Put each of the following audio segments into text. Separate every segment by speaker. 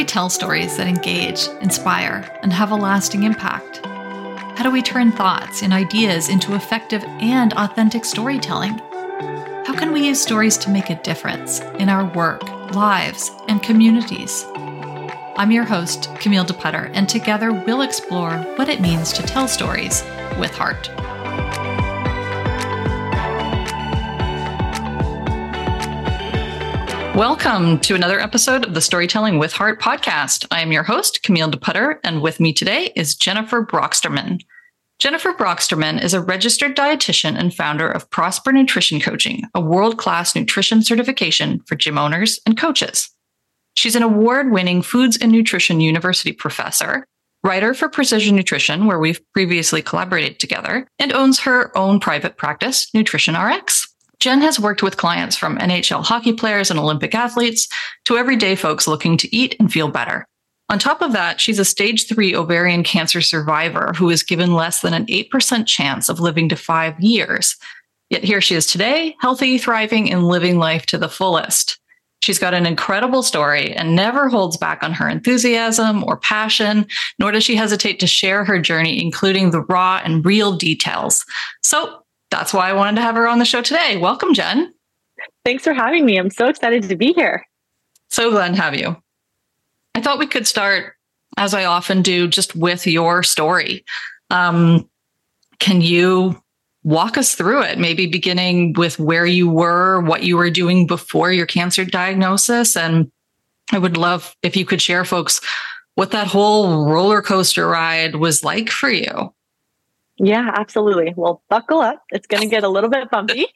Speaker 1: we tell stories that engage, inspire, and have a lasting impact? How do we turn thoughts and ideas into effective and authentic storytelling? How can we use stories to make a difference in our work, lives, and communities? I'm your host, Camille DePutter, and together we'll explore what it means to tell stories with heart. Welcome to another episode of the Storytelling with Heart podcast. I am your host, Camille DePutter, and with me today is Jennifer Broxterman. Jennifer Broxterman is a registered dietitian and founder of Prosper Nutrition Coaching, a world class nutrition certification for gym owners and coaches. She's an award winning Foods and Nutrition University professor, writer for Precision Nutrition, where we've previously collaborated together, and owns her own private practice, Nutrition RX. Jen has worked with clients from NHL hockey players and Olympic athletes to everyday folks looking to eat and feel better. On top of that, she's a stage three ovarian cancer survivor who is given less than an 8% chance of living to five years. Yet here she is today, healthy, thriving, and living life to the fullest. She's got an incredible story and never holds back on her enthusiasm or passion, nor does she hesitate to share her journey, including the raw and real details. So that's why I wanted to have her on the show today. Welcome, Jen.
Speaker 2: Thanks for having me. I'm so excited to be here.
Speaker 1: So glad to have you. I thought we could start, as I often do, just with your story. Um, can you walk us through it? Maybe beginning with where you were, what you were doing before your cancer diagnosis. And I would love if you could share, folks, what that whole roller coaster ride was like for you.
Speaker 2: Yeah, absolutely. Well, buckle up. It's going to get a little bit bumpy.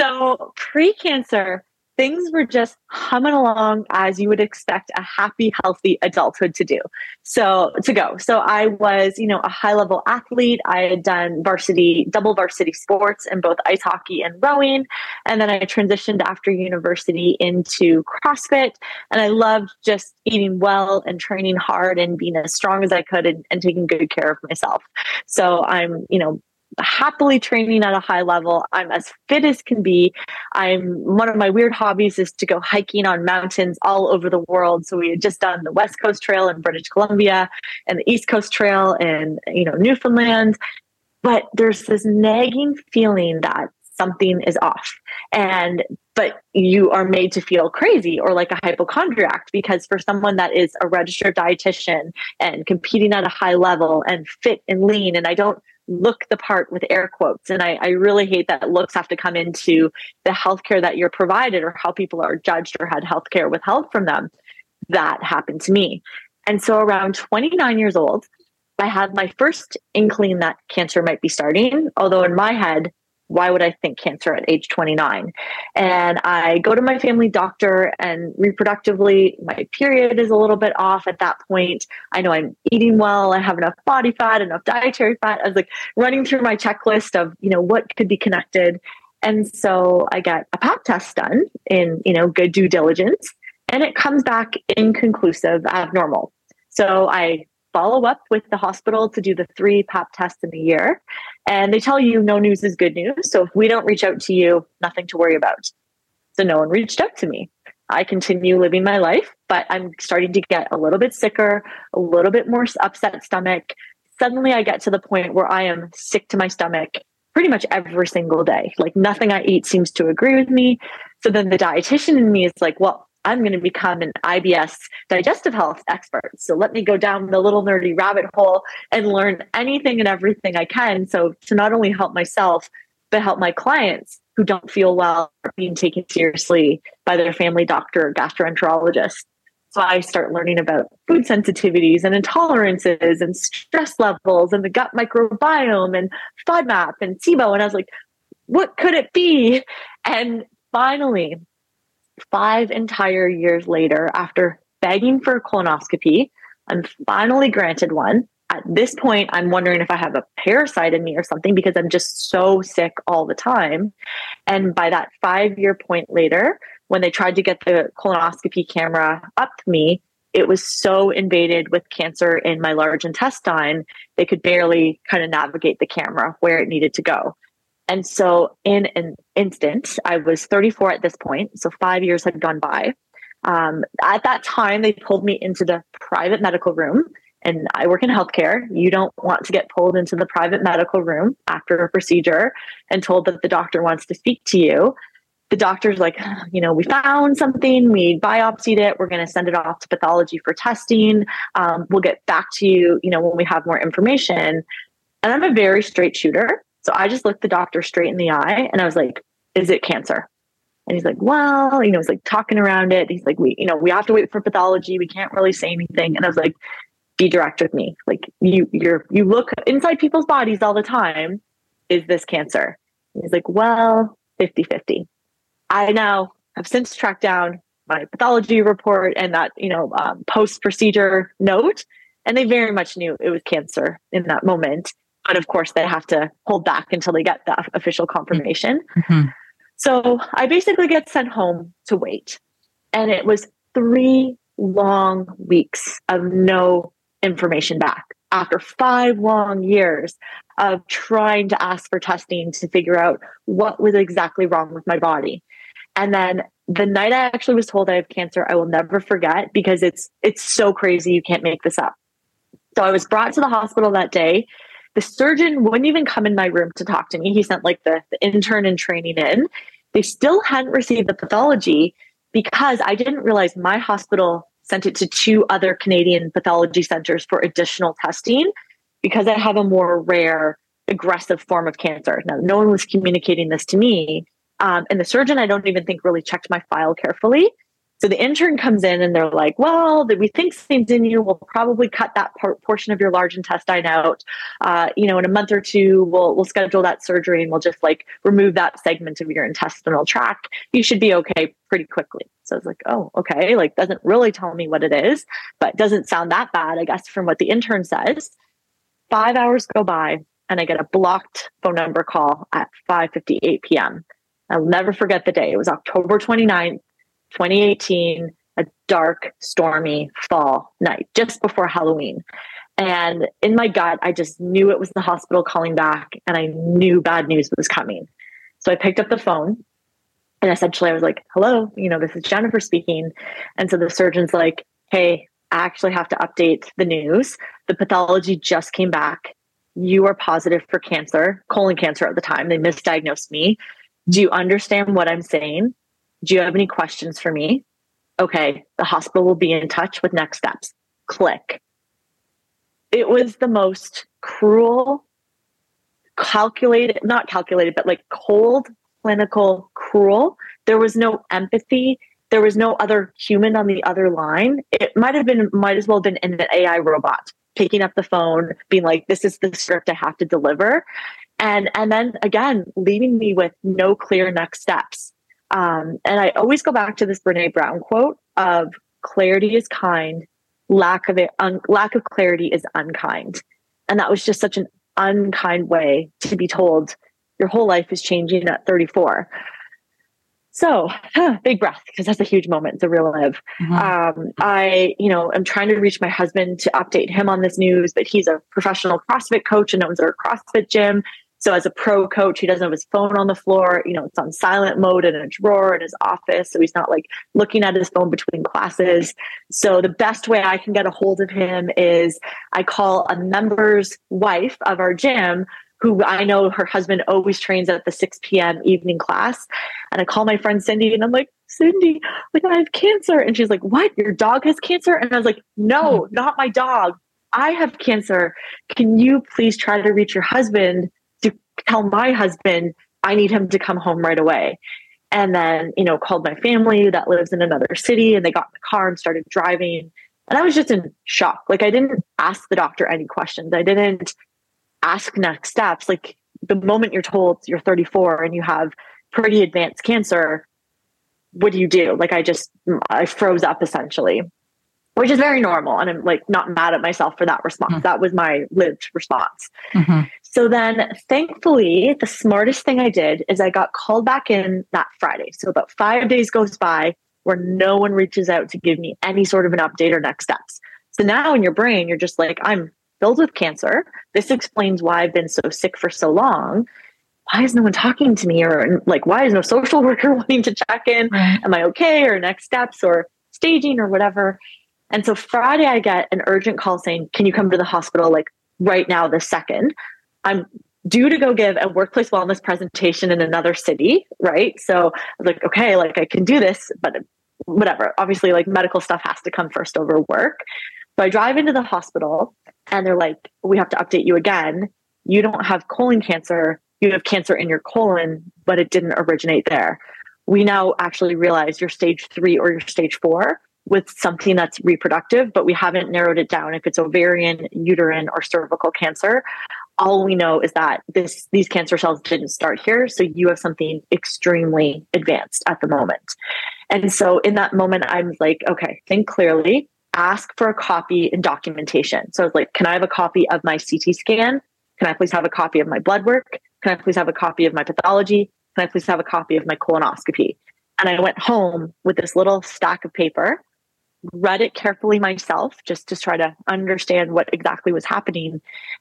Speaker 2: So, pre cancer, things were just humming along as you would expect a happy, healthy adulthood to do. So to go. So I was, you know, a high level athlete. I had done varsity, double varsity sports in both ice hockey and rowing. And then I transitioned after university into CrossFit. And I loved just eating well and training hard and being as strong as I could and, and taking good care of myself. So I'm, you know, happily training at a high level. I'm as fit as can be. I'm one of my weird hobbies is to go hiking on mountains all over the world. So we had just done the West Coast Trail in British Columbia and the East Coast Trail in you know Newfoundland. But there's this nagging feeling that something is off. And but you are made to feel crazy or like a hypochondriac because for someone that is a registered dietitian and competing at a high level and fit and lean and I don't look the part with air quotes. And I, I really hate that looks have to come into the healthcare that you're provided or how people are judged or had healthcare withheld from them. That happened to me. And so around 29 years old, I had my first inkling that cancer might be starting, although in my head, why would I think cancer at age 29? And I go to my family doctor, and reproductively, my period is a little bit off at that point. I know I'm eating well, I have enough body fat, enough dietary fat. I was like running through my checklist of, you know, what could be connected. And so I get a pap test done in, you know, good due diligence, and it comes back inconclusive, abnormal. So I follow up with the hospital to do the three pap tests in a year. And they tell you no news is good news. So if we don't reach out to you, nothing to worry about. So no one reached out to me. I continue living my life, but I'm starting to get a little bit sicker, a little bit more upset stomach. Suddenly I get to the point where I am sick to my stomach pretty much every single day. Like nothing I eat seems to agree with me. So then the dietitian in me is like, well, I'm going to become an IBS digestive health expert. So let me go down the little nerdy rabbit hole and learn anything and everything I can. So to not only help myself, but help my clients who don't feel well or being taken seriously by their family doctor or gastroenterologist. So I start learning about food sensitivities and intolerances and stress levels and the gut microbiome and FODMAP and SIBO. And I was like, what could it be? And finally, five entire years later, after begging for a colonoscopy, I'm finally granted one. At this point, I'm wondering if I have a parasite in me or something because I'm just so sick all the time. And by that five year point later, when they tried to get the colonoscopy camera up to me, it was so invaded with cancer in my large intestine, they could barely kind of navigate the camera where it needed to go. And so, in an instant, I was 34 at this point. So, five years had gone by. Um, at that time, they pulled me into the private medical room. And I work in healthcare. You don't want to get pulled into the private medical room after a procedure and told that the doctor wants to speak to you. The doctor's like, you know, we found something, we biopsied it, we're going to send it off to pathology for testing. Um, we'll get back to you, you know, when we have more information. And I'm a very straight shooter. So I just looked the doctor straight in the eye and I was like, is it cancer? And he's like, well, you know, he's like talking around it. He's like, we, you know, we have to wait for pathology. We can't really say anything. And I was like, be direct with me. Like you, you're, you look inside people's bodies all the time. Is this cancer? And he's like, well, 50 50. I now have since tracked down my pathology report and that, you know, um, post procedure note. And they very much knew it was cancer in that moment. But of course, they have to hold back until they get the official confirmation. Mm-hmm. So I basically get sent home to wait. And it was three long weeks of no information back after five long years of trying to ask for testing to figure out what was exactly wrong with my body. And then the night I actually was told I have cancer, I will never forget because it's it's so crazy you can't make this up. So I was brought to the hospital that day. The surgeon wouldn't even come in my room to talk to me. He sent like the, the intern in training in. They still hadn't received the pathology because I didn't realize my hospital sent it to two other Canadian pathology centers for additional testing because I have a more rare, aggressive form of cancer. Now, no one was communicating this to me. Um, and the surgeon, I don't even think really checked my file carefully. So the intern comes in and they're like, well, we think things in you. We'll probably cut that part, portion of your large intestine out. Uh, you know, in a month or two, we'll, we'll schedule that surgery and we'll just like remove that segment of your intestinal tract. You should be okay pretty quickly. So I was like, oh, okay. Like doesn't really tell me what it is, but doesn't sound that bad, I guess, from what the intern says. Five hours go by and I get a blocked phone number call at 5.58 p.m. I'll never forget the day. It was October 29th, 2018, a dark, stormy fall night just before Halloween. And in my gut, I just knew it was the hospital calling back and I knew bad news was coming. So I picked up the phone and essentially I was like, hello, you know, this is Jennifer speaking. And so the surgeon's like, hey, I actually have to update the news. The pathology just came back. You are positive for cancer, colon cancer at the time. They misdiagnosed me. Do you understand what I'm saying? Do you have any questions for me? Okay, the hospital will be in touch with next steps. Click. It was the most cruel, calculated, not calculated, but like cold, clinical, cruel. There was no empathy. There was no other human on the other line. It might have been, might as well have been an AI robot picking up the phone, being like, this is the script I have to deliver. And, and then again, leaving me with no clear next steps. Um, and I always go back to this Brene Brown quote of clarity is kind, lack of it, un- lack of clarity is unkind. And that was just such an unkind way to be told your whole life is changing at 34. So, huh, big breath because that's a huge moment to relive. Mm-hmm. Um, I, you know, I'm trying to reach my husband to update him on this news, but he's a professional CrossFit coach and owns a CrossFit gym. So as a pro coach, he doesn't have his phone on the floor. You know, it's on silent mode in a drawer in his office. So he's not like looking at his phone between classes. So the best way I can get a hold of him is I call a member's wife of our gym who I know her husband always trains at the 6 p.m. evening class. And I call my friend Cindy and I'm like, Cindy, like I have cancer. And she's like, What? Your dog has cancer? And I was like, No, hmm. not my dog. I have cancer. Can you please try to reach your husband tell my husband I need him to come home right away. And then, you know, called my family that lives in another city and they got in the car and started driving. And I was just in shock. Like I didn't ask the doctor any questions. I didn't ask next steps. Like the moment you're told you're 34 and you have pretty advanced cancer, what do you do? Like I just I froze up essentially which is very normal. And I'm like not mad at myself for that response. Mm-hmm. That was my lived response. Mm-hmm. So then thankfully, the smartest thing I did is I got called back in that Friday. So about five days goes by where no one reaches out to give me any sort of an update or next steps. So now in your brain, you're just like, I'm filled with cancer. This explains why I've been so sick for so long. Why is no one talking to me? Or like, why is no social worker wanting to check in? Right. Am I okay? Or next steps? Or staging or whatever. And so Friday, I get an urgent call saying, Can you come to the hospital like right now, the second? I'm due to go give a workplace wellness presentation in another city, right? So like, okay, like I can do this, but whatever. Obviously, like medical stuff has to come first over work. So I drive into the hospital and they're like, we have to update you again. You don't have colon cancer. You have cancer in your colon, but it didn't originate there. We now actually realize you're stage three or you're stage four with something that's reproductive, but we haven't narrowed it down if it's ovarian, uterine, or cervical cancer. All we know is that this these cancer cells didn't start here, so you have something extremely advanced at the moment. And so in that moment, I'm like, okay, think clearly, ask for a copy and documentation. So like, can I have a copy of my CT scan? Can I please have a copy of my blood work? Can I please have a copy of my pathology? Can I please have a copy of my colonoscopy? And I went home with this little stack of paper read it carefully myself just to try to understand what exactly was happening.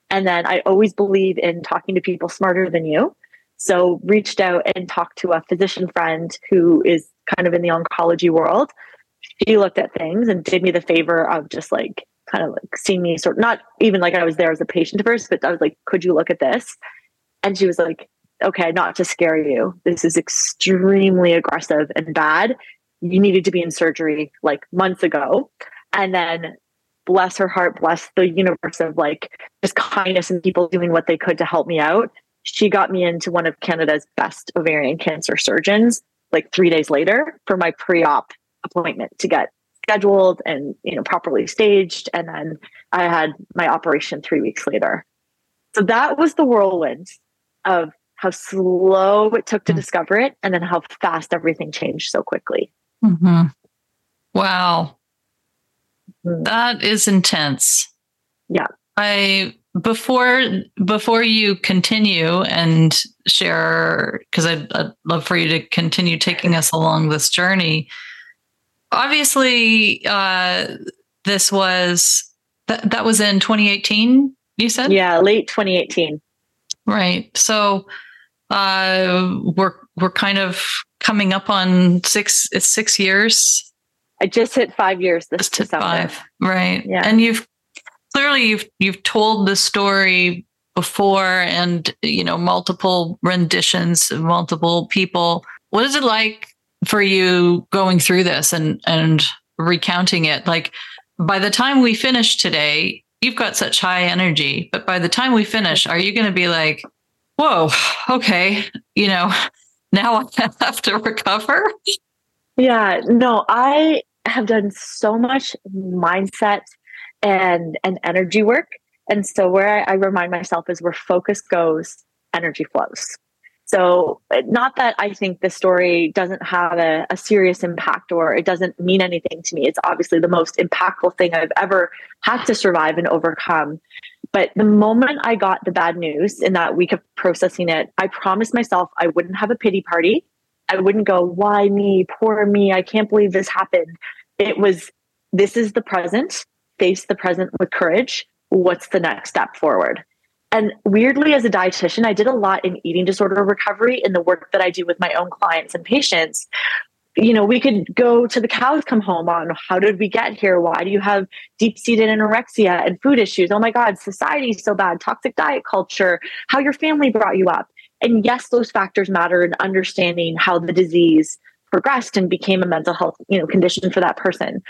Speaker 2: And then I always believe in talking to people smarter than you. So reached out and talked to a physician friend who is kind of in the oncology world. She looked at things and did me the favor of just like kind of like seeing me sort not even like I was there as a patient first, but I was like, could you look at this? And she was like, okay, not to scare you. This is extremely aggressive and bad you needed to be in surgery like months ago. And then bless her heart, bless the universe of like just kindness and people doing what they could to help me out. She got me into one of Canada's best ovarian cancer surgeons like three days later for my pre-op appointment to get scheduled and you know properly staged and then i had my operation three weeks later so that was the whirlwind of how slow it took to mm. discover it and then how fast everything changed so quickly
Speaker 1: Mm-hmm. Wow. Mm-hmm. That is intense.
Speaker 2: Yeah.
Speaker 1: I before before you continue and share because I'd, I'd love for you to continue taking us along this journey obviously uh this was that that was in 2018 you said
Speaker 2: yeah late 2018
Speaker 1: right so uh we're we're kind of coming up on six it's six years.
Speaker 2: I just hit five years this just December. Five,
Speaker 1: right? Yeah, and you've clearly you've you've told the story before, and you know multiple renditions, multiple people. What is it like for you going through this and and recounting it? Like by the time we finish today, you've got such high energy, but by the time we finish, are you going to be like, whoa, okay, you know, now I have to recover?
Speaker 2: Yeah, no, I have done so much mindset and and energy work. And so where I, I remind myself is where focus goes, energy flows. So, uh, not that I think the story doesn't have a, a, serious impact or it doesn't mean anything to me. It's obviously the most impactful thing I've ever had to survive and overcome. But the moment I got the bad news in that week of processing it, I promised myself I wouldn't have a pity party. I wouldn't go, why me? Poor me. I can't believe this happened. It was, this is the present. Face the present with courage. What's the next step forward? And weirdly, as a dietitian, I did a lot in eating disorder recovery in the work that I do with my own clients and patients you know, we could go to the cows come home on how did we get here? Why do you have deep seated anorexia and food issues? Oh my God, society is so bad, toxic diet culture, how your family brought you up. And yes, those factors matter in understanding how the disease progressed and became a mental health, you know, condition for that person.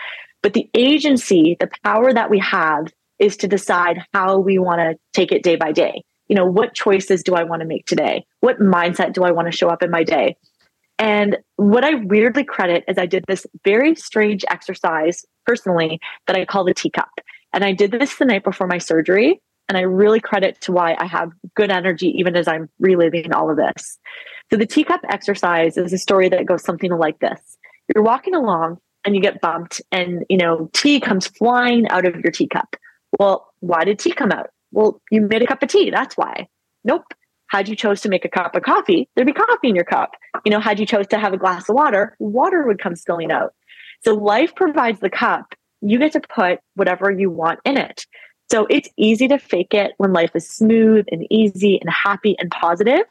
Speaker 2: But the agency, the power that we have is to decide how we want to take it day by day. You know, what choices do I want to make today? What mindset do I want to show up in my day? And what I weirdly credit is I did this very strange exercise personally that I call the teacup. And I did this the night before my surgery. And I really credit to why I have good energy even as I'm reliving all of this. So the teacup exercise is a story that goes something like this. You're walking along and you get bumped and you know tea comes flying out of your teacup. Well, why did tea come out? Well, you made a cup of tea, that's why. Nope had you chose to make a cup of coffee, there'd be coffee in your cup. You know, had you chose to have a glass of water, water would come spilling out. So life provides the cup. You get to put whatever you want in it. So it's easy to fake it when life is smooth and easy and happy and positive.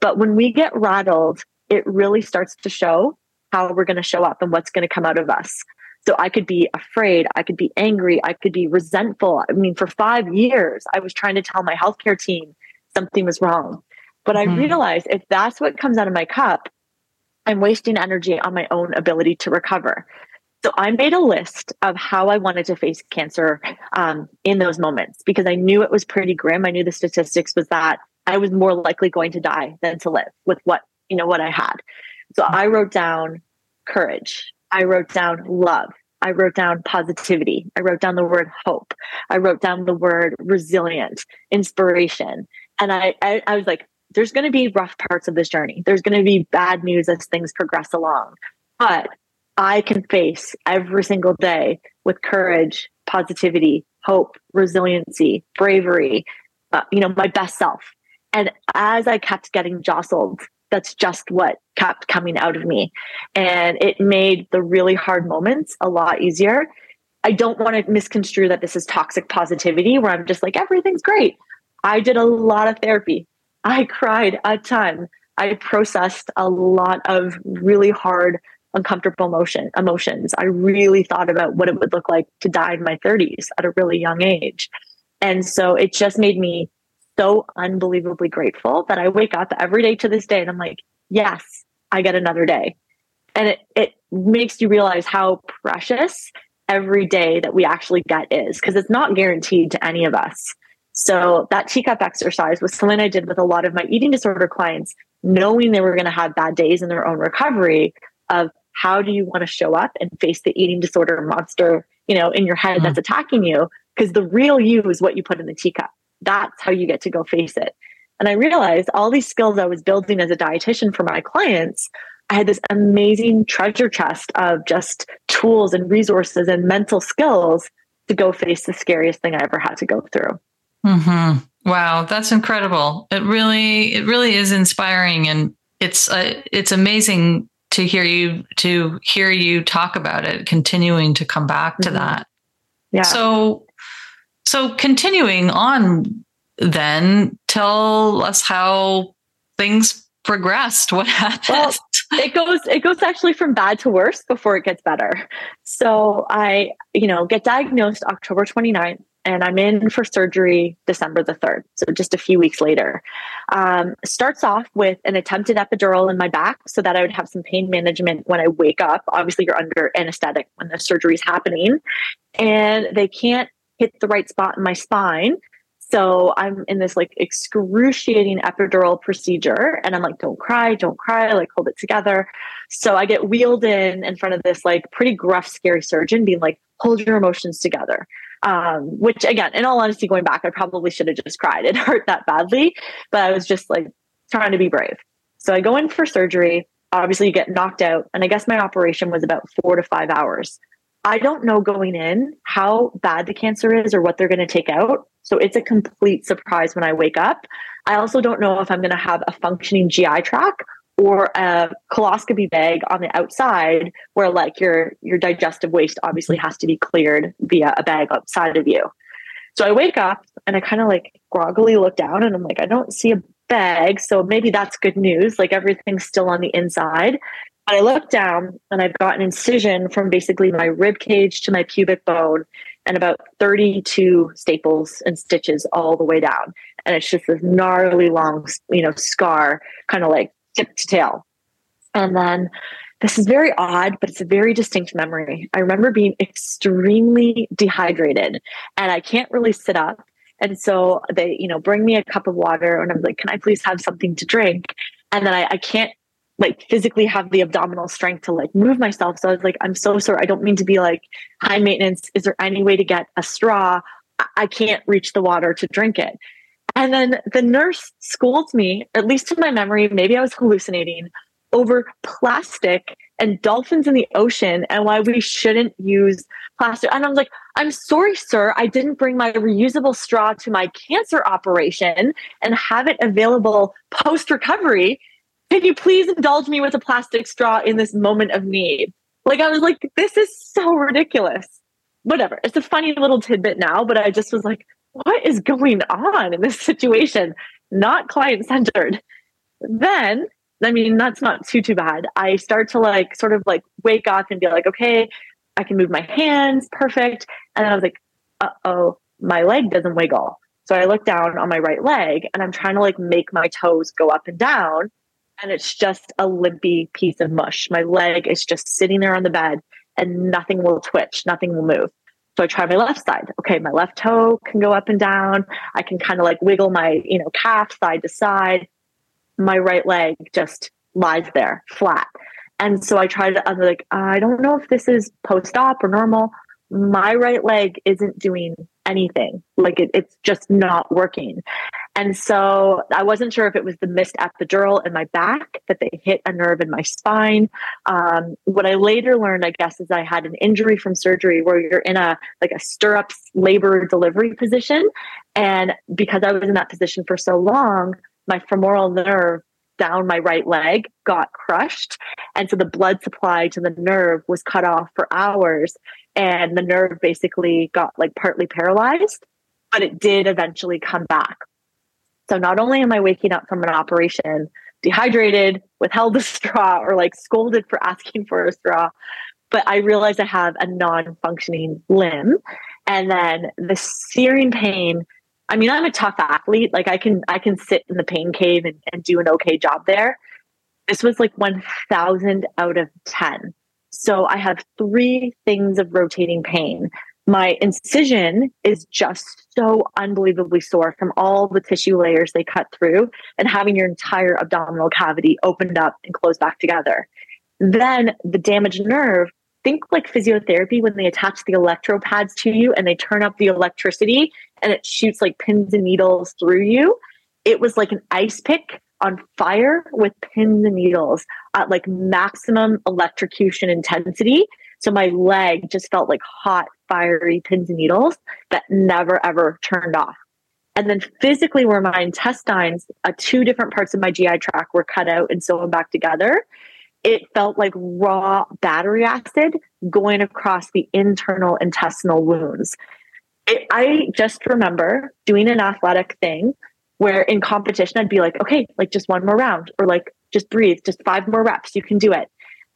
Speaker 2: But when we get rattled, it really starts to show how we're going to show up and what's going to come out of us. So I could be afraid, I could be angry, I could be resentful. I mean, for five years, I was trying to tell my healthcare team something was wrong. But mm-hmm. I realized if that's what comes out of my cup, I'm wasting energy on my own ability to recover. So I made a list of how I wanted to face cancer um, in those moments because I knew it was pretty grim. I knew the statistics was that I was more likely going to die than to live with what you know what I had. So I wrote down courage. I wrote down love. I wrote down positivity. I wrote down the word hope. I wrote down the word resilient, inspiration. And I, I, I was like, there's going to be rough parts of this journey. There's going to be bad news as things progress along. But I can face every single day with courage, positivity, hope, resiliency, bravery, uh, you know, my best self. And as I kept getting jostled, that's just what kept coming out of me. And it made the really hard moments a lot easier. I don't want to misconstrue that this is toxic positivity where I'm just like, everything's great. I did a lot of therapy. I cried a ton. I processed a lot of really hard uncomfortable emotion emotions. I really thought about what it would look like to die in my 30s at a really young age. And so it just made me so unbelievably grateful that I wake up every day to this day and I'm like, yes, I get another day. And it, it makes you realize how precious every day that we actually get is because it's not guaranteed to any of us. So that teacup exercise was something I did with a lot of my eating disorder clients, knowing they were going to have bad days in their own recovery of how do you want to show up and face the eating disorder monster, you know, in your head mm-hmm. that's attacking you? Because the real you is what you put in the teacup. That's how you get to go face it. And I realized all these skills I was building as a dietitian for my clients, I had this amazing treasure chest of just tools and resources and mental skills to go face the scariest thing I ever had to go through.
Speaker 1: Mm-hmm. Wow, that's incredible. It really, it really is inspiring, and it's uh, it's amazing to hear you to hear you talk about it continuing to come back to mm-hmm. that yeah so so continuing on then tell us how things progressed what happened well,
Speaker 2: it goes it goes actually from bad to worse before it gets better so i you know get diagnosed october 29th and I'm in for surgery December the 3rd. So just a few weeks later. Um, starts off with an attempted epidural in my back so that I would have some pain management when I wake up. Obviously, you're under anesthetic when the surgery is happening, and they can't hit the right spot in my spine. So I'm in this like excruciating epidural procedure and I'm like, don't cry, don't cry, like hold it together. So I get wheeled in in front of this like pretty gruff, scary surgeon being like, hold your emotions together um, which again, in all honesty, going back, I probably should have just cried. It hurt that badly, but I was just like trying to be brave. So I go in for surgery. Obviously, you get knocked out. And I guess my operation was about four to five hours. I don't know going in how bad the cancer is or what they're going to take out. So it's a complete surprise when I wake up. I also don't know if I'm going to have a functioning GI tract or a colostomy bag on the outside where like your your digestive waste obviously has to be cleared via a bag outside of you. So I wake up and I kind of like groggily look down and I'm like, I don't see a bag. So maybe that's good news. Like everything's still on the inside. But I look down and I've got an incision from basically my rib cage to my pubic bone and about 32 staples and stitches all the way down. And it's just this gnarly long, you know, scar, kind of like tip to tail. And then this is very odd, but it's a very distinct memory. I remember being extremely dehydrated and I can't really sit up. And so they, you know, bring me a cup of water and I'm like, can I please have something to drink? And then I, I can't like physically have the abdominal strength to like move myself. So I was like, I'm so sorry. I don't mean to be like high maintenance. Is there any way to get a straw? I can't reach the water to drink it. And then the nurse scolds me, at least in my memory, maybe I was hallucinating, over plastic and dolphins in the ocean and why we shouldn't use plastic. And I was like, I'm sorry, sir, I didn't bring my reusable straw to my cancer operation and have it available post recovery. Can you please indulge me with a plastic straw in this moment of need? Like, I was like, this is so ridiculous. Whatever. It's a funny little tidbit now, but I just was like, what is going on in this situation? Not client centered. Then, I mean, that's not too, too bad. I start to like sort of like wake up and be like, okay, I can move my hands, perfect. And then I was like, uh oh, my leg doesn't wiggle. So I look down on my right leg and I'm trying to like make my toes go up and down. And it's just a limpy piece of mush. My leg is just sitting there on the bed and nothing will twitch, nothing will move. So I try my left side. Okay, my left toe can go up and down. I can kind of like wiggle my, you know, calf side to side. My right leg just lies there flat. And so I try to, I'm like, I don't know if this is post op or normal. My right leg isn't doing anything. Like it, it's just not working. And so I wasn't sure if it was the missed epidural in my back that they hit a nerve in my spine. Um, what I later learned, I guess, is I had an injury from surgery where you're in a like a stirrups labor delivery position. And because I was in that position for so long, my femoral nerve down my right leg got crushed. And so the blood supply to the nerve was cut off for hours. And the nerve basically got like partly paralyzed, but it did eventually come back. So not only am I waking up from an operation dehydrated, withheld a straw, or like scolded for asking for a straw, but I realize I have a non functioning limb. And then the searing pain. I mean, I'm a tough athlete. Like I can I can sit in the pain cave and, and do an okay job there. This was like 1000 out of 10. So I have three things of rotating pain my incision is just so unbelievably sore from all the tissue layers they cut through and having your entire abdominal cavity opened up and closed back together. Then the damaged nerve, think like physiotherapy when they attach the electro pads to you and they turn up the electricity and it shoots like pins and needles through you. It was like an ice pick on fire with pins and needles at like maximum electrocution intensity. So my leg just felt like hot fiery pins and needles that never ever turned off. And then physically, where my intestines, uh, two different parts of my GI tract were cut out and sewn back together, it felt like raw battery acid going across the internal intestinal wounds. It, I just remember doing an athletic thing where in competition, I'd be like, okay, like just one more round, or like just breathe, just five more reps, you can do it.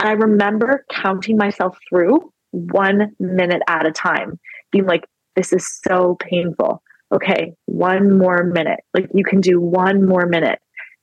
Speaker 2: And I remember counting myself through one minute at a time, being like, this is so painful. Okay, one more minute. Like you can do one more minute.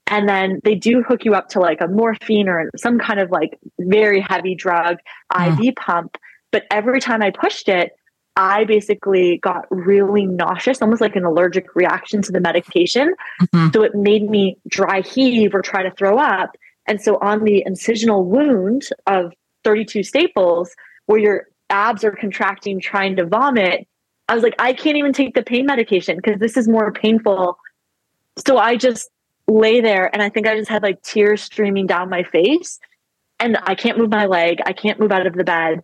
Speaker 2: And then they do hook you up to like a morphine or some kind of like very heavy drug. IV pump. But every time I pushed it, I basically got really nauseous, almost like an allergic reaction to the medication. Mm-hmm. So it made me dry heave or try to throw up. And so on the incisional wound of 32 staples, where your abs are contracting trying to vomit i was like i can't even take the pain medication because this is more painful. So i just lay there and i think i just had like tears streaming down my face and i can't move my leg i can't move out of the bed.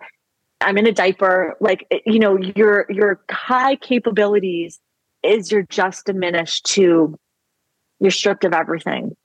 Speaker 2: I'm in a diaper like eh, you know your your high capabilities is you're just diminished to you're stripped of everything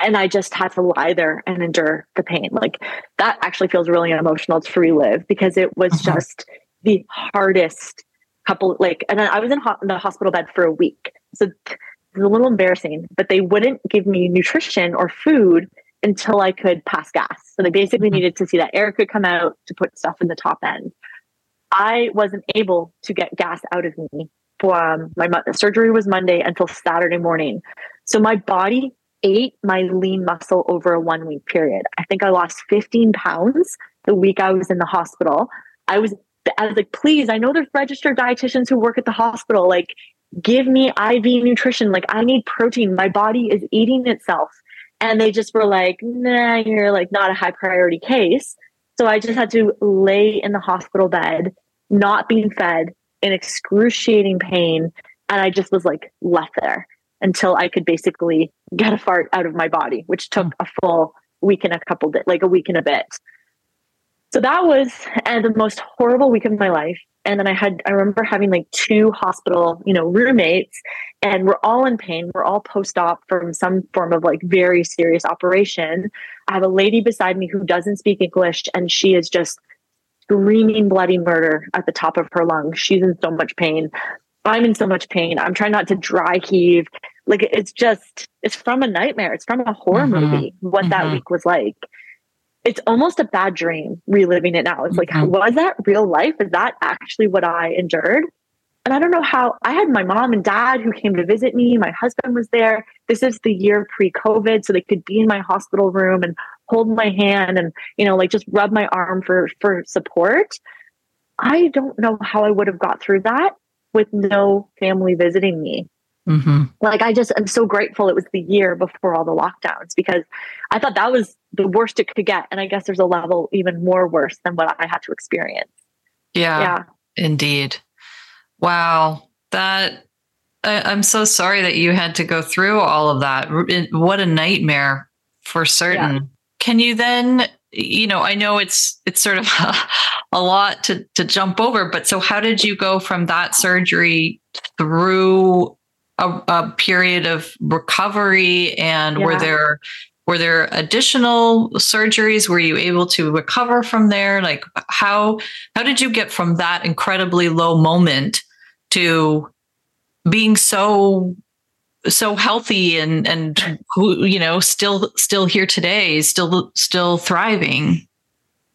Speaker 2: and I just had to lie there and endure the pain. Like that actually feels really emotional to relive because it was uh-huh. just the hardest couple. Like, and I was in, ho- in the hospital bed for a week, so it's a little embarrassing. But they wouldn't give me nutrition or food until I could pass gas. So they basically mm-hmm. needed to see that air could come out to put stuff in the top end. I wasn't able to get gas out of me. Um, my surgery was Monday until Saturday morning. So my body ate my lean muscle over a one week period. I think I lost 15 pounds the week I was in the hospital. I was I was like, please, I know there's registered dietitians who work at the hospital. Like, give me IV nutrition. Like, I need protein. My body is eating itself. And they just were like, nah, you're like not a high priority case. So I just had to lay in the hospital bed, not being fed, in excruciating pain. And I just was like left there until I could basically get a fart out of my body, which hmm. took a full week and a couple, days, like a week and a bit. So that was and the most horrible week of my life. And then I had, I remember having like two hospital, you know, roommates, and we're all in pain. We're all post op from some form of like very serious operation. I have a lady beside me who doesn't speak English, and she is just screaming bloody murder at the top of her lungs. She's in so much pain. I'm in so much pain. I'm trying not to dry heave. Like it's just, it's from a nightmare. It's from a horror mm-hmm. movie, what mm-hmm. that week was like. it's almost a bad dream reliving it now. It's mm-hmm. like, was that real life? Is that actually what I endured? And I don't know how I had my mom and dad who came to visit me. My husband was there. This is the year pre COVID. So they could be in my hospital room and hold my hand and, you know, like just rub my arm for, for support. I don't know how I would have got through that with no family visiting me. Mm-hmm. Like I just am so grateful it was the year before all the lockdowns because I thought that was the worst it could get. And I guess there's a level even more worse than what I had to experience.
Speaker 1: Yeah. Yeah. Indeed. Wow. That I, am so sorry that you had to go through all of that. What a nightmare for certain. Yeah. Can you then, you know, I know it's it's sort of a, a lot to to jump over, but so how did you go from that surgery through a, a period of recovery? And yeah. were there were there additional surgeries? Were you able to recover from there? Like how how did you get from that incredibly low moment to being so so healthy and and you know still still here today still still thriving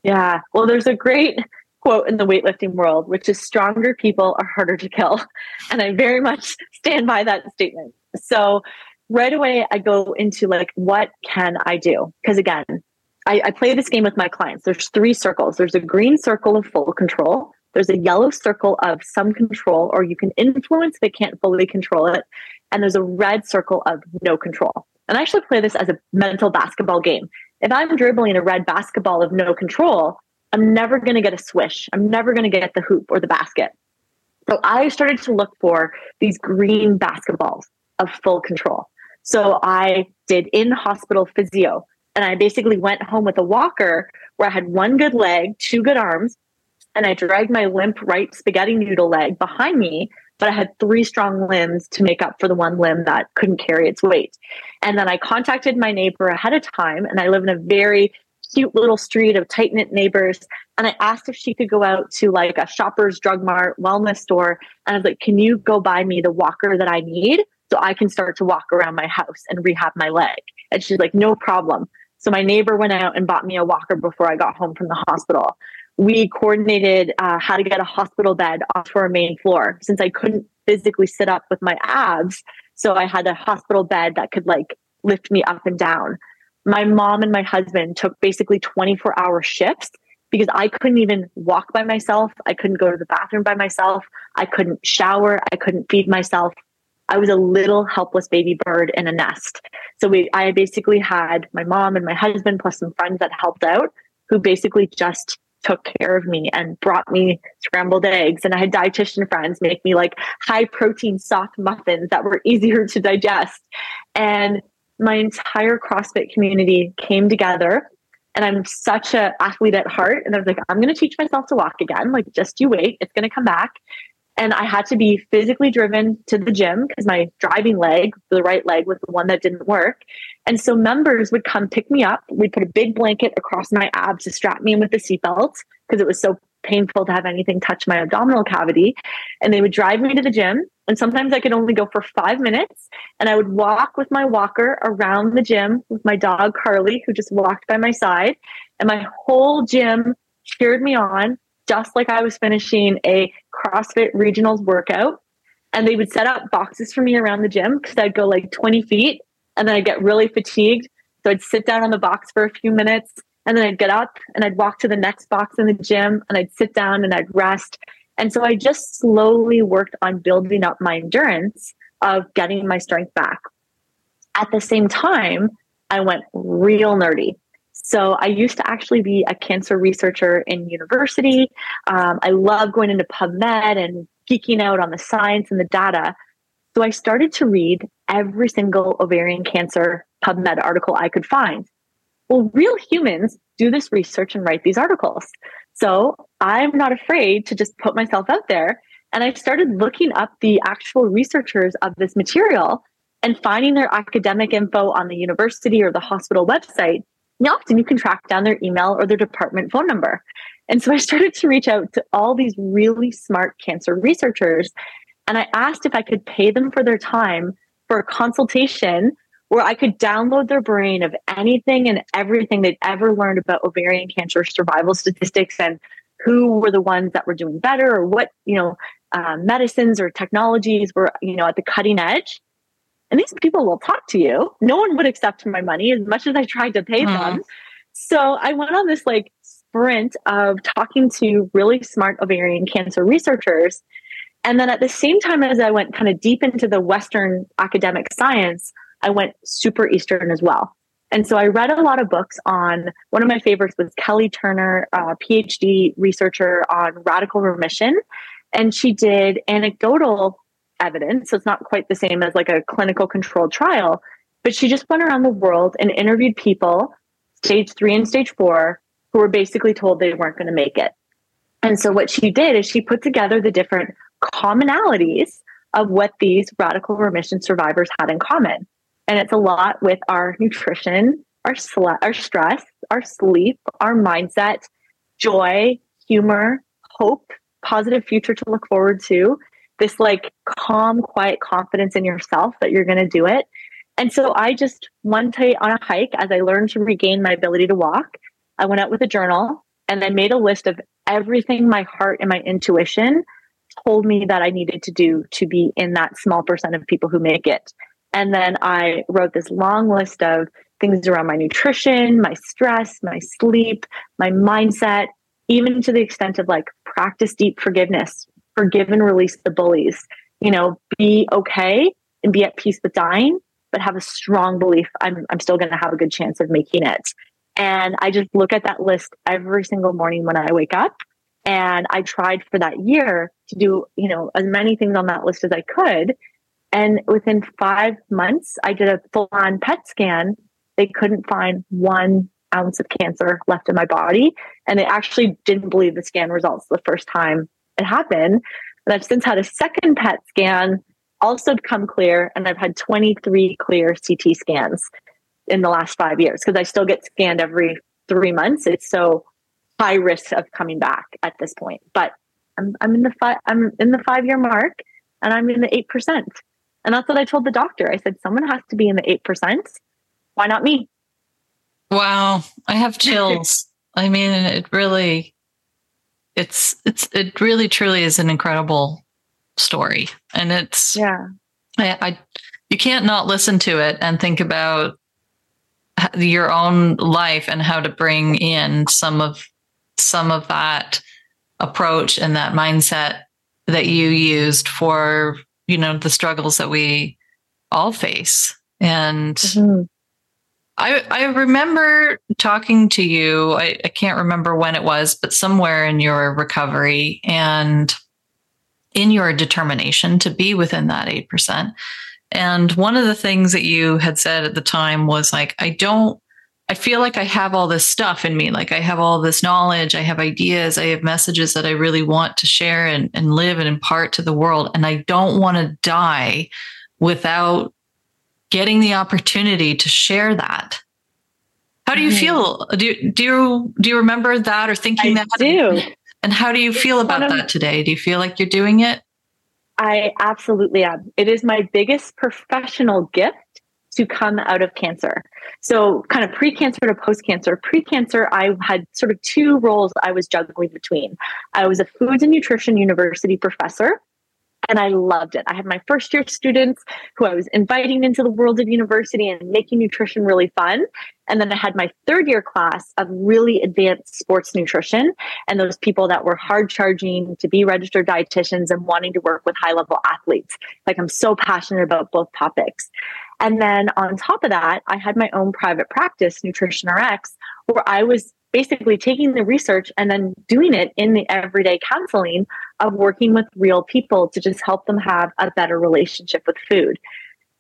Speaker 2: yeah well there's a great quote in the weightlifting world, which is stronger people are harder to kill. And I very much stand by that statement. So right away, I go into like, what can I do? Because again, I, I play this game with my clients. There's three circles. There's a green circle of full control. There's a yellow circle of some control, or you can influence but can't fully control it. And there's a red circle of no control. And I actually play this as a mental basketball game. If I'm dribbling a red basketball of no control, I'm never going to get a swish. I'm never going to get the hoop or the basket. So I started to look for these green basketballs of full control. So I did in hospital physio and I basically went home with a walker where I had one good leg, two good arms, and I dragged my limp right spaghetti noodle leg behind me, but I had three strong limbs to make up for the one limb that couldn't carry its weight. And then I contacted my neighbor ahead of time, and I live in a very cute little street of tight knit neighbors. And I asked if she could go out to like a shopper's drug mart wellness store. And I was like, can you go buy me the walker that I need so I can start to walk around my house and rehab my leg? And she's like, no problem. So my neighbor went out and bought me a walker before I got home from the hospital. We coordinated uh, how to get a hospital bed off our main floor since I couldn't physically sit up with my abs. So I had a hospital bed that could like lift me up and down my mom and my husband took basically 24 hour shifts because I couldn't even walk by myself. I couldn't go to the bathroom by myself. I couldn't shower. I couldn't feed myself. I was a little helpless baby bird in a nest. So we, I basically had my mom and my husband plus some friends that helped out who basically just took care of me and brought me scrambled eggs. And I had dietitian friends make me like high protein soft muffins that were easier to digest. And my entire CrossFit community came together and I'm such an athlete at heart. And I was like, I'm going to teach myself to walk again. Like, just you wait, it's going to come back. And I had to be physically driven to the gym because my driving leg, the right leg, was the one that didn't work. And so members would come pick me up. We'd put a big blanket across my abs to strap me in with the seatbelt because it was so painful to have anything touch my abdominal cavity. And they would drive me to the gym. And sometimes I could only go for five minutes. And I would walk with my walker around the gym with my dog, Carly, who just walked by my side. And my whole gym cheered me on, just like I was finishing a CrossFit regionals workout. And they would set up boxes for me around the gym because I'd go like 20 feet and then I'd get really fatigued. So I'd sit down on the box for a few minutes and then I'd get up and I'd walk to the next box in the gym and I'd sit down and I'd rest. And so I just slowly worked on building up my endurance of getting my strength back. At the same time, I went real nerdy. So I used to actually be a cancer researcher in university. Um, I love going into PubMed and geeking out on the science and the data. So I started to read every single ovarian cancer PubMed article I could find. Well, real humans do this research and write these articles. So I'm not afraid to just put myself out there. And I started looking up the actual researchers of this material and finding their academic info on the university or the hospital website. And often you can track down their email or their department phone number. And so I started to reach out to all these really smart cancer researchers. And I asked if I could pay them for their time for a consultation where I could download their brain of anything and everything they'd ever learned about ovarian cancer survival statistics and who were the ones that were doing better or what, you know, uh, medicines or technologies were, you know, at the cutting edge. And these people will talk to you. No one would accept my money as much as I tried to pay mm-hmm. them. So I went on this like sprint of talking to really smart ovarian cancer researchers. And then at the same time as I went kind of deep into the Western academic science, I went super Eastern as well. And so I read a lot of books on one of my favorites was Kelly Turner, a PhD researcher on radical remission. And she did anecdotal evidence. So it's not quite the same as like a clinical controlled trial, but she just went around the world and interviewed people, stage three and stage four, who were basically told they weren't going to make it. And so what she did is she put together the different commonalities of what these radical remission survivors had in common. And it's a lot with our nutrition, our, sl- our stress, our sleep, our mindset, joy, humor, hope, positive future to look forward to, this like calm, quiet confidence in yourself that you're going to do it. And so I just one day on a hike, as I learned to regain my ability to walk, I went out with a journal and I made a list of everything my heart and my intuition told me that I needed to do to be in that small percent of people who make it. And then I wrote this long list of things around my nutrition, my stress, my sleep, my mindset, even to the extent of like practice deep forgiveness, forgive and release the bullies, you know, be okay and be at peace with dying, but have a strong belief I'm, I'm still going to have a good chance of making it. And I just look at that list every single morning when I wake up. And I tried for that year to do, you know, as many things on that list as I could. And within five months, I did a full on PET scan. They couldn't find one ounce of cancer left in my body. And they actually didn't believe the scan results the first time happened. But I've since had a second PET scan, also come clear, and I've had 23 clear CT scans in the last five years because I still get scanned every three months. It's so high risk of coming back at this point. But I'm I'm in the five I'm in the five year mark and I'm in the eight percent. And that's what I told the doctor. I said, someone has to be in the eight percent. Why not me?
Speaker 1: Wow. I have chills. I mean, it really it's it's it really truly is an incredible story. And it's
Speaker 2: yeah.
Speaker 1: I, I you can't not listen to it and think about your own life and how to bring in some of some of that approach and that mindset that you used for you know the struggles that we all face and mm-hmm. I, I remember talking to you I, I can't remember when it was but somewhere in your recovery and in your determination to be within that 8% and one of the things that you had said at the time was like, I don't, I feel like I have all this stuff in me. Like I have all this knowledge, I have ideas, I have messages that I really want to share and, and live and impart to the world. And I don't want to die without getting the opportunity to share that. How do you mm-hmm. feel? Do you, do you do you remember that or thinking
Speaker 2: I
Speaker 1: that?
Speaker 2: Do.
Speaker 1: And how do you feel about that today? Do you feel like you're doing it?
Speaker 2: I absolutely am. It is my biggest professional gift to come out of cancer. So, kind of pre cancer to post cancer. Pre cancer, I had sort of two roles I was juggling between. I was a foods and nutrition university professor, and I loved it. I had my first year students who I was inviting into the world of university and making nutrition really fun. And then I had my third year class of really advanced sports nutrition and those people that were hard charging to be registered dietitians and wanting to work with high level athletes. Like I'm so passionate about both topics. And then on top of that, I had my own private practice, Nutrition RX, where I was basically taking the research and then doing it in the everyday counseling of working with real people to just help them have a better relationship with food.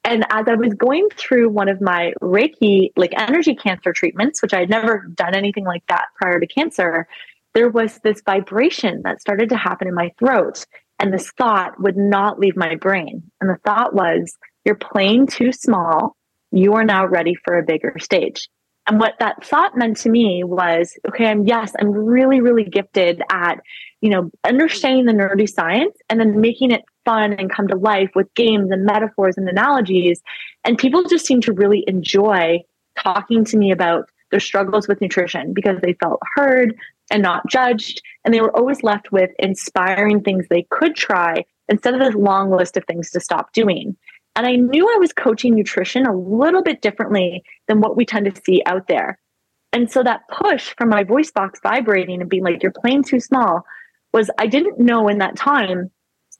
Speaker 2: And as I was going through one of my Reiki, like energy cancer treatments, which I had never done anything like that prior to cancer, there was this vibration that started to happen in my throat. And this thought would not leave my brain. And the thought was, you're playing too small. You are now ready for a bigger stage. And what that thought meant to me was, okay, I'm yes, I'm really, really gifted at you know, understanding the nerdy science and then making it fun and come to life with games and metaphors and analogies. And people just seem to really enjoy talking to me about their struggles with nutrition because they felt heard and not judged. And they were always left with inspiring things they could try instead of this long list of things to stop doing. And I knew I was coaching nutrition a little bit differently than what we tend to see out there. And so that push from my voice box vibrating and being like, you're playing too small was I didn't know in that time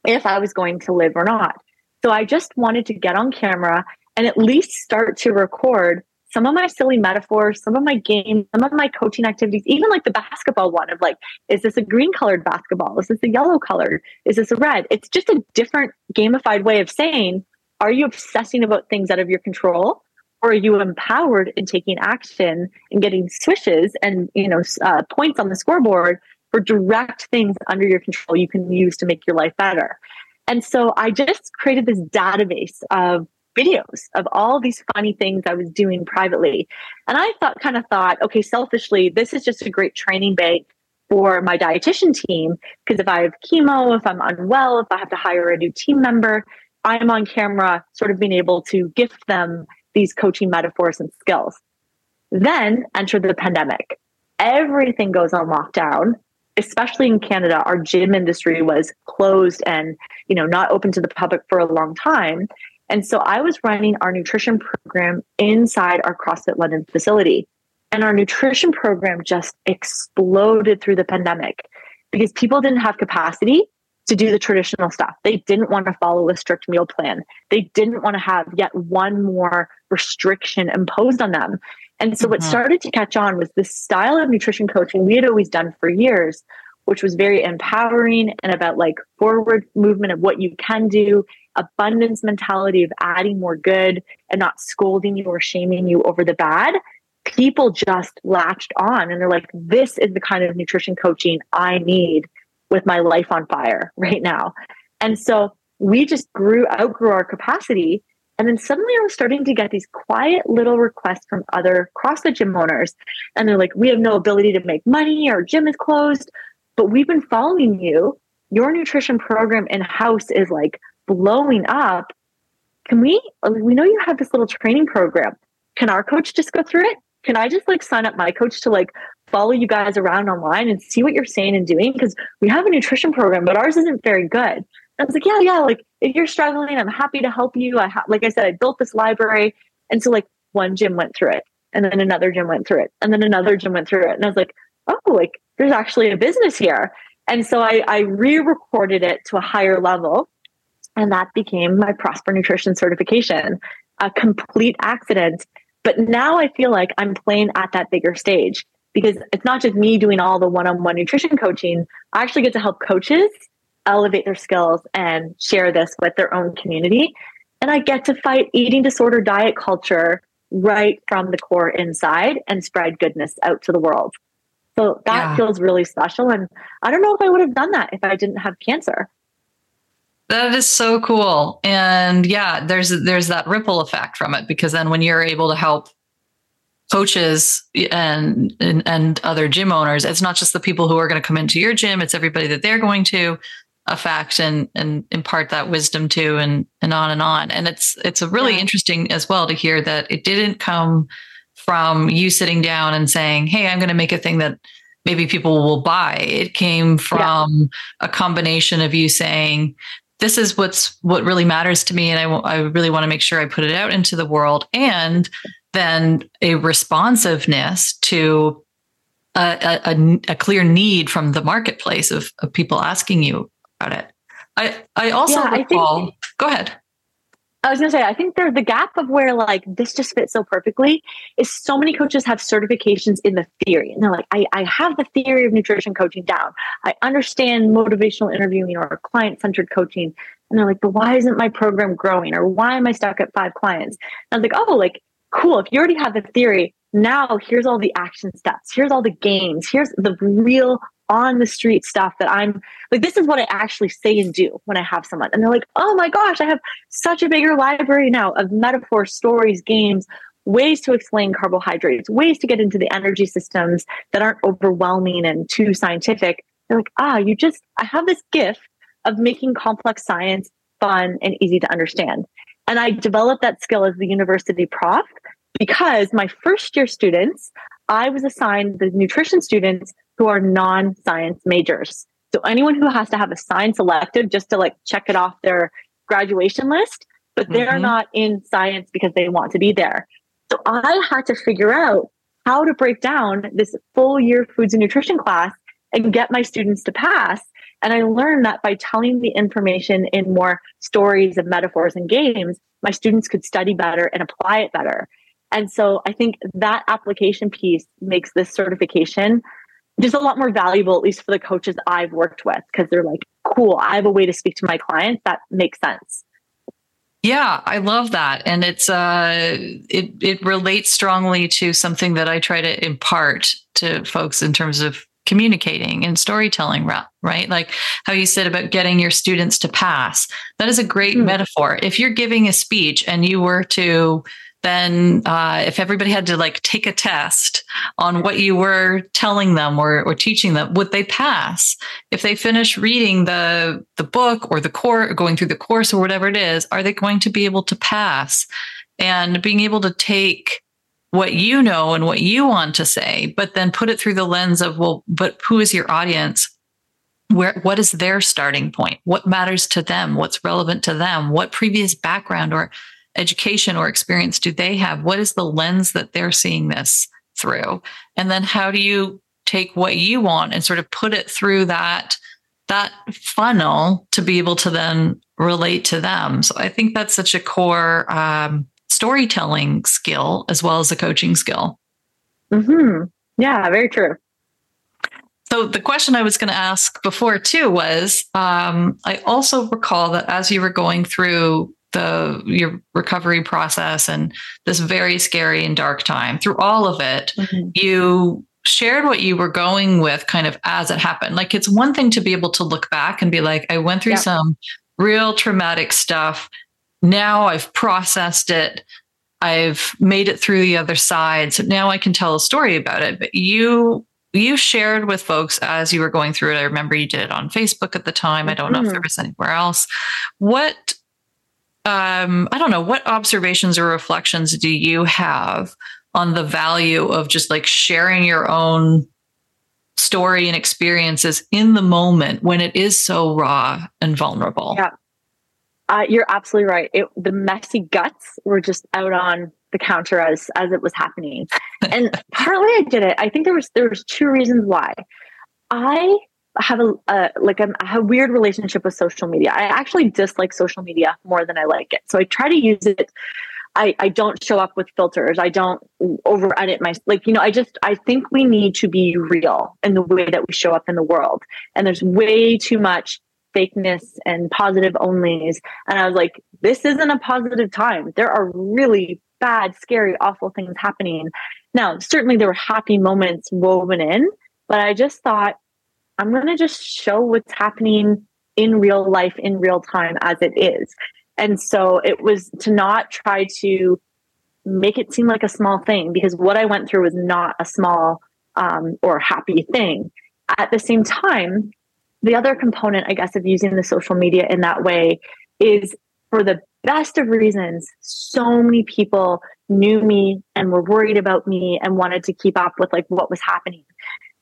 Speaker 2: if I was going to live or not. So I just wanted to get on camera and at least start to record some of my silly metaphors, some of my games, some of my coaching activities, even like the basketball one of like, is this a green colored basketball? Is this a yellow colored? Is this a red? It's just a different gamified way of saying, are you obsessing about things out of your control? Or are you empowered in taking action and getting swishes and you know uh, points on the scoreboard for direct things under your control you can use to make your life better? And so I just created this database of videos of all these funny things I was doing privately. And I thought, kind of thought, okay, selfishly, this is just a great training bank for my dietitian team. Because if I have chemo, if I'm unwell, if I have to hire a new team member, I'm on camera, sort of being able to gift them these coaching metaphors and skills. Then enter the pandemic. Everything goes on lockdown especially in Canada, our gym industry was closed and, you know, not open to the public for a long time. And so I was running our nutrition program inside our CrossFit London facility. And our nutrition program just exploded through the pandemic because people didn't have capacity to do the traditional stuff. They didn't want to follow a strict meal plan. They didn't want to have yet one more restriction imposed on them. And so, mm-hmm. what started to catch on was this style of nutrition coaching we had always done for years, which was very empowering and about like forward movement of what you can do abundance mentality of adding more good and not scolding you or shaming you over the bad, people just latched on and they're like, this is the kind of nutrition coaching I need with my life on fire right now. And so we just grew, outgrew our capacity. And then suddenly I was starting to get these quiet little requests from other CrossFit gym owners. And they're like, we have no ability to make money, our gym is closed, but we've been following you. Your nutrition program in house is like blowing up. Can we, we know you have this little training program. Can our coach just go through it? Can I just like sign up my coach to like follow you guys around online and see what you're saying and doing? Because we have a nutrition program, but ours isn't very good. I was like, yeah, yeah. Like if you're struggling, I'm happy to help you. I ha- like I said, I built this library, and so like one gym went through it, and then another gym went through it, and then another gym went through it, and I was like, oh, like there's actually a business here. And so I, I re-recorded it to a higher level and that became my Prosper Nutrition certification, a complete accident. But now I feel like I'm playing at that bigger stage because it's not just me doing all the one on one nutrition coaching. I actually get to help coaches elevate their skills and share this with their own community. And I get to fight eating disorder diet culture right from the core inside and spread goodness out to the world. So that yeah. feels really special. And I don't know if I would have done that if I didn't have cancer.
Speaker 1: That is so cool. And yeah, there's there's that ripple effect from it because then when you're able to help coaches and, and and, other gym owners, it's not just the people who are going to come into your gym, it's everybody that they're going to affect and and impart that wisdom to and and on and on. And it's it's a really yeah. interesting as well to hear that it didn't come from you sitting down and saying, "Hey, I'm going to make a thing that maybe people will buy." It came from yeah. a combination of you saying, this is what's what really matters to me and I, w- I really want to make sure i put it out into the world and then a responsiveness to a, a, a clear need from the marketplace of, of people asking you about it i i also yeah, recall I think, go ahead
Speaker 2: I was gonna say, I think there's the gap of where like this just fits so perfectly is so many coaches have certifications in the theory. And they're like, I, I have the theory of nutrition coaching down. I understand motivational interviewing or client centered coaching. And they're like, but why isn't my program growing? Or why am I stuck at five clients? And I was like, oh, like, cool. If you already have the theory, now here's all the action steps. Here's all the games. Here's the real on the street stuff that I'm like, this is what I actually say and do when I have someone. And they're like, oh my gosh, I have such a bigger library now of metaphors, stories, games, ways to explain carbohydrates, ways to get into the energy systems that aren't overwhelming and too scientific. they're like, ah, you just, I have this gift of making complex science fun and easy to understand. And I developed that skill as the university prof because my first year students, I was assigned the nutrition students who are non science majors. So anyone who has to have a science elective just to like check it off their graduation list, but they're mm-hmm. not in science because they want to be there. So I had to figure out how to break down this full year foods and nutrition class and get my students to pass. And I learned that by telling the information in more stories and metaphors and games, my students could study better and apply it better. And so I think that application piece makes this certification just a lot more valuable, at least for the coaches I've worked with, because they're like, cool, I have a way to speak to my clients that makes sense.
Speaker 1: Yeah, I love that. And it's uh it it relates strongly to something that I try to impart to folks in terms of communicating and storytelling, right? Like how you said about getting your students to pass. That is a great mm. metaphor. If you're giving a speech and you were to then uh, if everybody had to like take a test on what you were telling them or, or teaching them would they pass? If they finish reading the the book or the course going through the course or whatever it is are they going to be able to pass? And being able to take what you know and what you want to say but then put it through the lens of well but who is your audience? Where what is their starting point? What matters to them? What's relevant to them? What previous background or education or experience do they have? What is the lens that they're seeing this through? And then how do you take what you want and sort of put it through that that funnel to be able to then relate to them? So I think that's such a core um, storytelling skill as well as a coaching skill.
Speaker 2: Hmm. Yeah. Very true.
Speaker 1: So the question I was going to ask before too was, um, I also recall that as you were going through the your recovery process and this very scary and dark time. Through all of it mm-hmm. you shared what you were going with kind of as it happened. Like it's one thing to be able to look back and be like i went through some real traumatic stuff. Now i've processed it. I've made it through the other side. So now i can tell a story about it. But you you shared with folks as you were going through it. I remember you did it on facebook at the time. I don't know if mm-hmm. there was anywhere else. What um, I don't know, what observations or reflections do you have on the value of just like sharing your own story and experiences in the moment when it is so raw and vulnerable?
Speaker 2: Yeah. Uh, you're absolutely right. It, the messy guts were just out on the counter as as it was happening, and partly I did it. I think there was there was two reasons why. I have a, a like a, I have a weird relationship with social media. I actually dislike social media more than I like it. So I try to use it. I, I don't show up with filters. I don't over edit my like you know. I just I think we need to be real in the way that we show up in the world. And there's way too much fakeness and positive onlys. And I was like, this isn't a positive time. There are really bad, scary, awful things happening. Now, certainly there were happy moments woven in, but I just thought I'm going to just show what's happening in real life, in real time as it is. And so it was to not try to make it seem like a small thing because what I went through was not a small um, or happy thing. At the same time, the other component, I guess, of using the social media in that way is for the best of reasons, so many people knew me and were worried about me and wanted to keep up with like what was happening.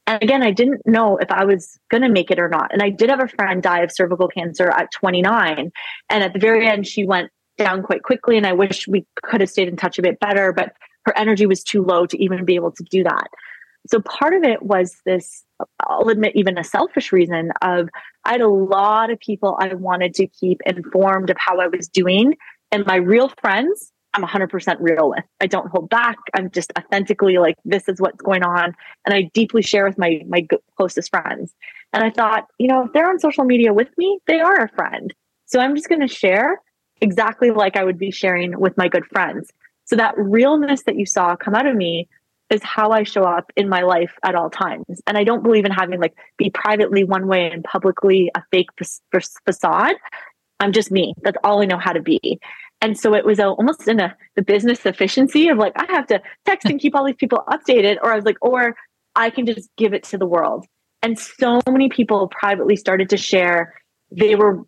Speaker 2: And again, I didn't know if I was going to make it or not. And I did have a friend die of cervical cancer at 29. And at the very end, she went down quite quickly. And I wish we could have stayed in touch a bit better, but her energy was too low to even be able to do that. So part of it was this, I'll admit, even a selfish reason of I had a lot of people I wanted to keep informed of how I was doing. And my real friends I'm 100% real with. I don't hold back. I'm just authentically like, this is what's going on. And I deeply share with my, my closest friends. And I thought, you know, if they're on social media with me, they are a friend. So I'm just going to share exactly like I would be sharing with my good friends. So that realness that you saw come out of me is how I show up in my life at all times. And I don't believe in having like be privately one way and publicly a fake facade. I'm just me. That's all I know how to be. And so it was almost in a the business efficiency of like I have to text and keep all these people updated, or I was like, or I can just give it to the world. And so many people privately started to share. They were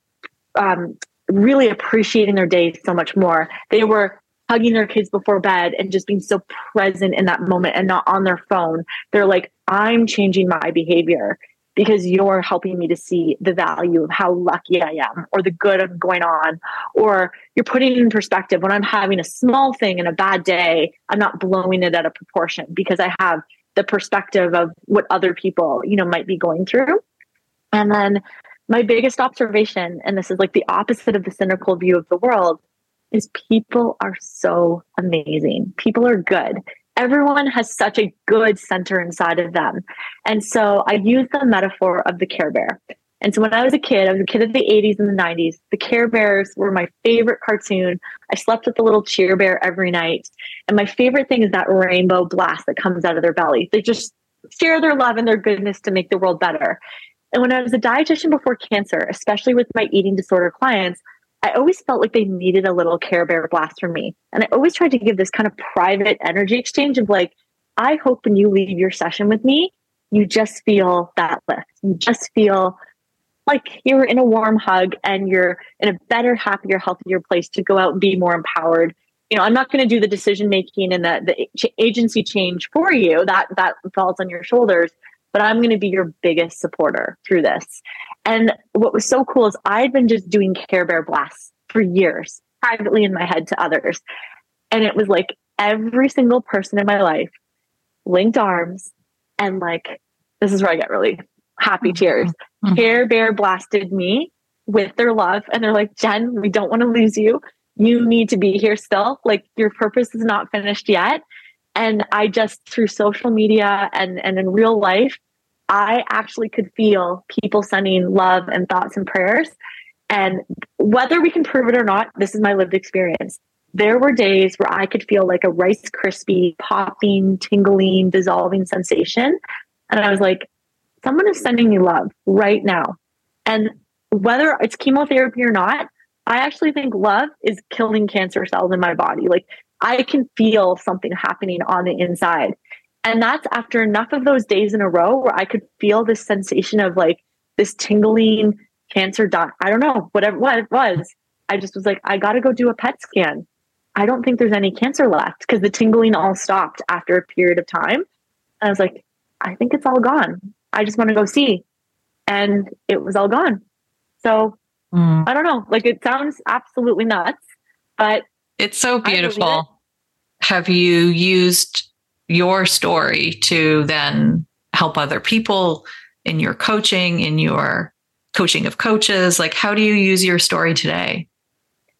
Speaker 2: um, really appreciating their day so much more. They were hugging their kids before bed and just being so present in that moment and not on their phone. They're like, I'm changing my behavior because you're helping me to see the value of how lucky I am or the good of going on. Or you're putting in perspective when I'm having a small thing and a bad day, I'm not blowing it out of proportion because I have the perspective of what other people, you know, might be going through. And then my biggest observation, and this is like the opposite of the cynical view of the world, is people are so amazing. People are good everyone has such a good center inside of them. And so I use the metaphor of the Care Bear. And so when I was a kid, I was a kid of the 80s and the 90s. The Care Bears were my favorite cartoon. I slept with the little cheer bear every night. And my favorite thing is that rainbow blast that comes out of their belly. They just share their love and their goodness to make the world better. And when I was a dietitian before cancer, especially with my eating disorder clients, I always felt like they needed a little Care Bear blast from me. And I always tried to give this kind of private energy exchange of like, I hope when you leave your session with me, you just feel that lift. You just feel like you're in a warm hug and you're in a better, happier, healthier place to go out and be more empowered. You know, I'm not going to do the decision making and the, the agency change for you. That that falls on your shoulders. But I'm going to be your biggest supporter through this. And what was so cool is I'd been just doing Care Bear blasts for years, privately in my head to others. And it was like every single person in my life linked arms and like, this is where I get really happy mm-hmm. tears. Mm-hmm. Care Bear blasted me with their love. And they're like, Jen, we don't want to lose you. You need to be here still. Like your purpose is not finished yet. And I just through social media and, and in real life, I actually could feel people sending love and thoughts and prayers. And whether we can prove it or not, this is my lived experience. There were days where I could feel like a Rice Krispie popping, tingling, dissolving sensation. And I was like, someone is sending me love right now. And whether it's chemotherapy or not, I actually think love is killing cancer cells in my body. Like I can feel something happening on the inside. And that's after enough of those days in a row where I could feel this sensation of like this tingling cancer dot. I don't know, whatever what it was. I just was like, I got to go do a PET scan. I don't think there's any cancer left because the tingling all stopped after a period of time. And I was like, I think it's all gone. I just want to go see. And it was all gone. So mm. I don't know. Like it sounds absolutely nuts, but
Speaker 1: it's so beautiful. It. Have you used your story to then help other people in your coaching, in your coaching of coaches? Like, how do you use your story today?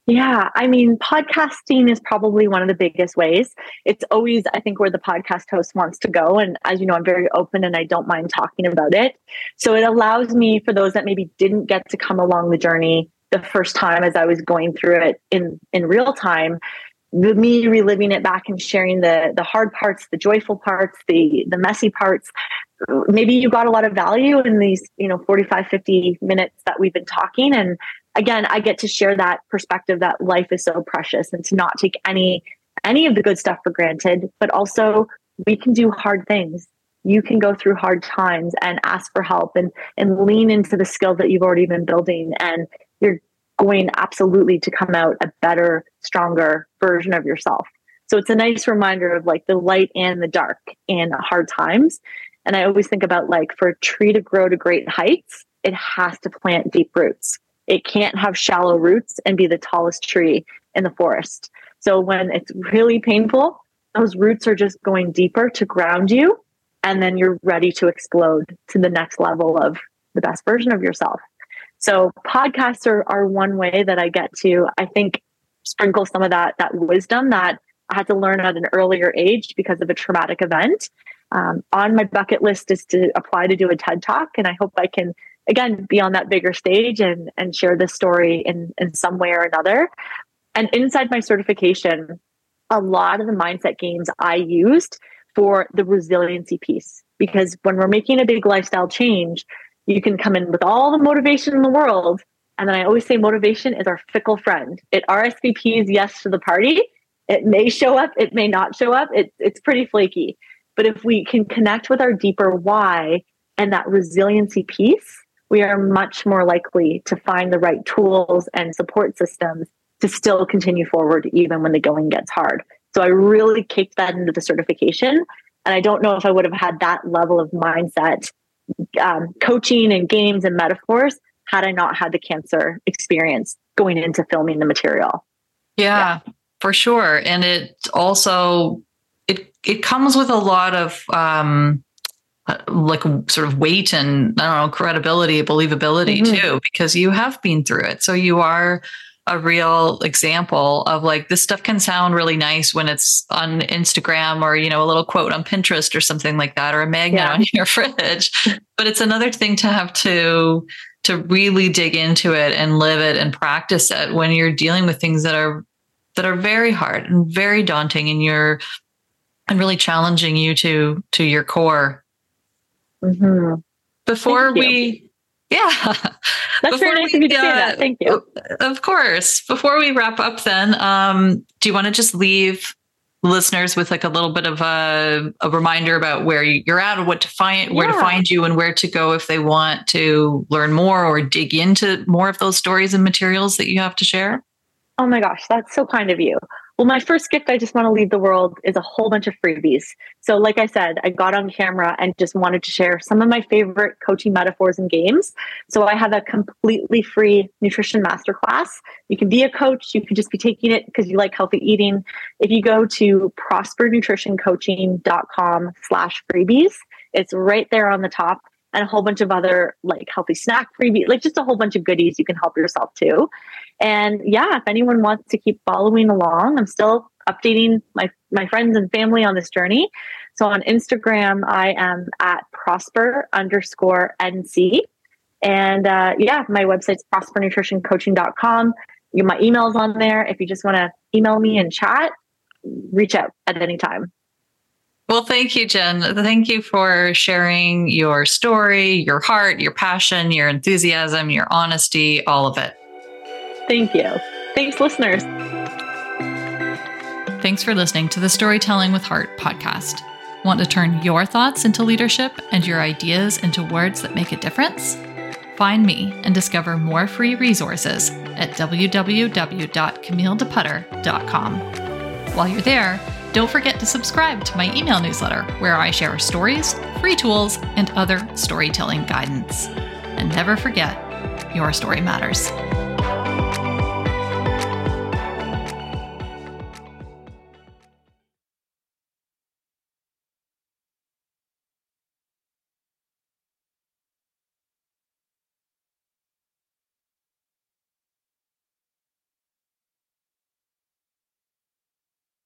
Speaker 2: Yeah, I mean, podcasting is probably one of the biggest ways. It's always, I think, where the podcast host wants to go. And as you know, I'm very open and I don't mind talking about it. So it allows me, for those that maybe didn't get to come along the journey the first time as I was going through it in, in real time, the me reliving it back and sharing the the hard parts the joyful parts the the messy parts maybe you got a lot of value in these you know 45 50 minutes that we've been talking. And again i get to share that perspective that life is so precious and to not take any any of the good stuff for granted but also we can do hard things. You can go through hard times and ask for help and and lean into the skill that you've already been building and you're going absolutely to come out a better, stronger version of yourself. So it's a nice reminder of like the light and the dark in hard times. And I always think about like for a tree to grow to great heights, it has to plant deep roots. It can't have shallow roots and be the tallest tree in the forest. So when it's really painful, those roots are just going deeper to ground you. And then you're ready to explode to the next level of the best version of yourself. So podcasts are, are one way that I get to, I think, sprinkle some of that that wisdom that I had to learn at an earlier age because of a traumatic event. Um, on my bucket list is to apply to do a TED talk, and I hope I can again be on that bigger stage and and share this story in in some way or another. And inside my certification, a lot of the mindset games I used for the resiliency piece because when we're making a big lifestyle change, you can come in with all the motivation in the world. And then I always say motivation is our fickle friend. It RSVPs yes to the party. It may show up, it may not show up. It, it's pretty flaky. But if we can connect with our deeper why and that resiliency piece, we are much more likely to find the right tools and support systems to still continue forward even when the going gets hard. So I really kicked that into the certification. And I don't know if I would have had that level of mindset, um, coaching and games and metaphors had I not had the cancer experience going into filming the material.
Speaker 1: Yeah, yeah. for sure. And it also it it comes with a lot of um like sort of weight and I don't know credibility, believability mm-hmm. too, because you have been through it. So you are a real example of like this stuff can sound really nice when it's on Instagram or you know a little quote on Pinterest or something like that or a magnet yeah. on your fridge but it's another thing to have to to really dig into it and live it and practice it when you're dealing with things that are that are very hard and very daunting and you're and really challenging you to to your core
Speaker 2: mm-hmm.
Speaker 1: before we yeah.
Speaker 2: That's very nice of you to say that. Thank you.
Speaker 1: Of course. Before we wrap up, then, um, do you want to just leave listeners with like a little bit of a, a reminder about where you're at or what to find, where yeah. to find you and where to go if they want to learn more or dig into more of those stories and materials that you have to share?
Speaker 2: Oh my gosh, that's so kind of you. Well, my first gift I just want to leave the world is a whole bunch of freebies. So, like I said, I got on camera and just wanted to share some of my favorite coaching metaphors and games. So, I have a completely free nutrition masterclass. You can be a coach, you can just be taking it because you like healthy eating. If you go to prospernutritioncoaching.com slash freebies, it's right there on the top and a whole bunch of other like healthy snack freebies, like just a whole bunch of goodies you can help yourself to. And yeah, if anyone wants to keep following along, I'm still updating my my friends and family on this journey. So on Instagram, I am at prosper underscore NC. And uh, yeah, my website's prospernutritioncoaching.com. My email's on there. If you just want to email me and chat, reach out at any time.
Speaker 1: Well, thank you, Jen. Thank you for sharing your story, your heart, your passion, your enthusiasm, your honesty, all of it.
Speaker 2: Thank you. Thanks, listeners.
Speaker 1: Thanks for listening to the Storytelling with Heart podcast. Want to turn your thoughts into leadership and your ideas into words that make a difference? Find me and discover more free resources at www.camilledeputter.com. While you're there, don't forget to subscribe to my email newsletter where I share stories, free tools, and other storytelling guidance. And never forget, your story matters.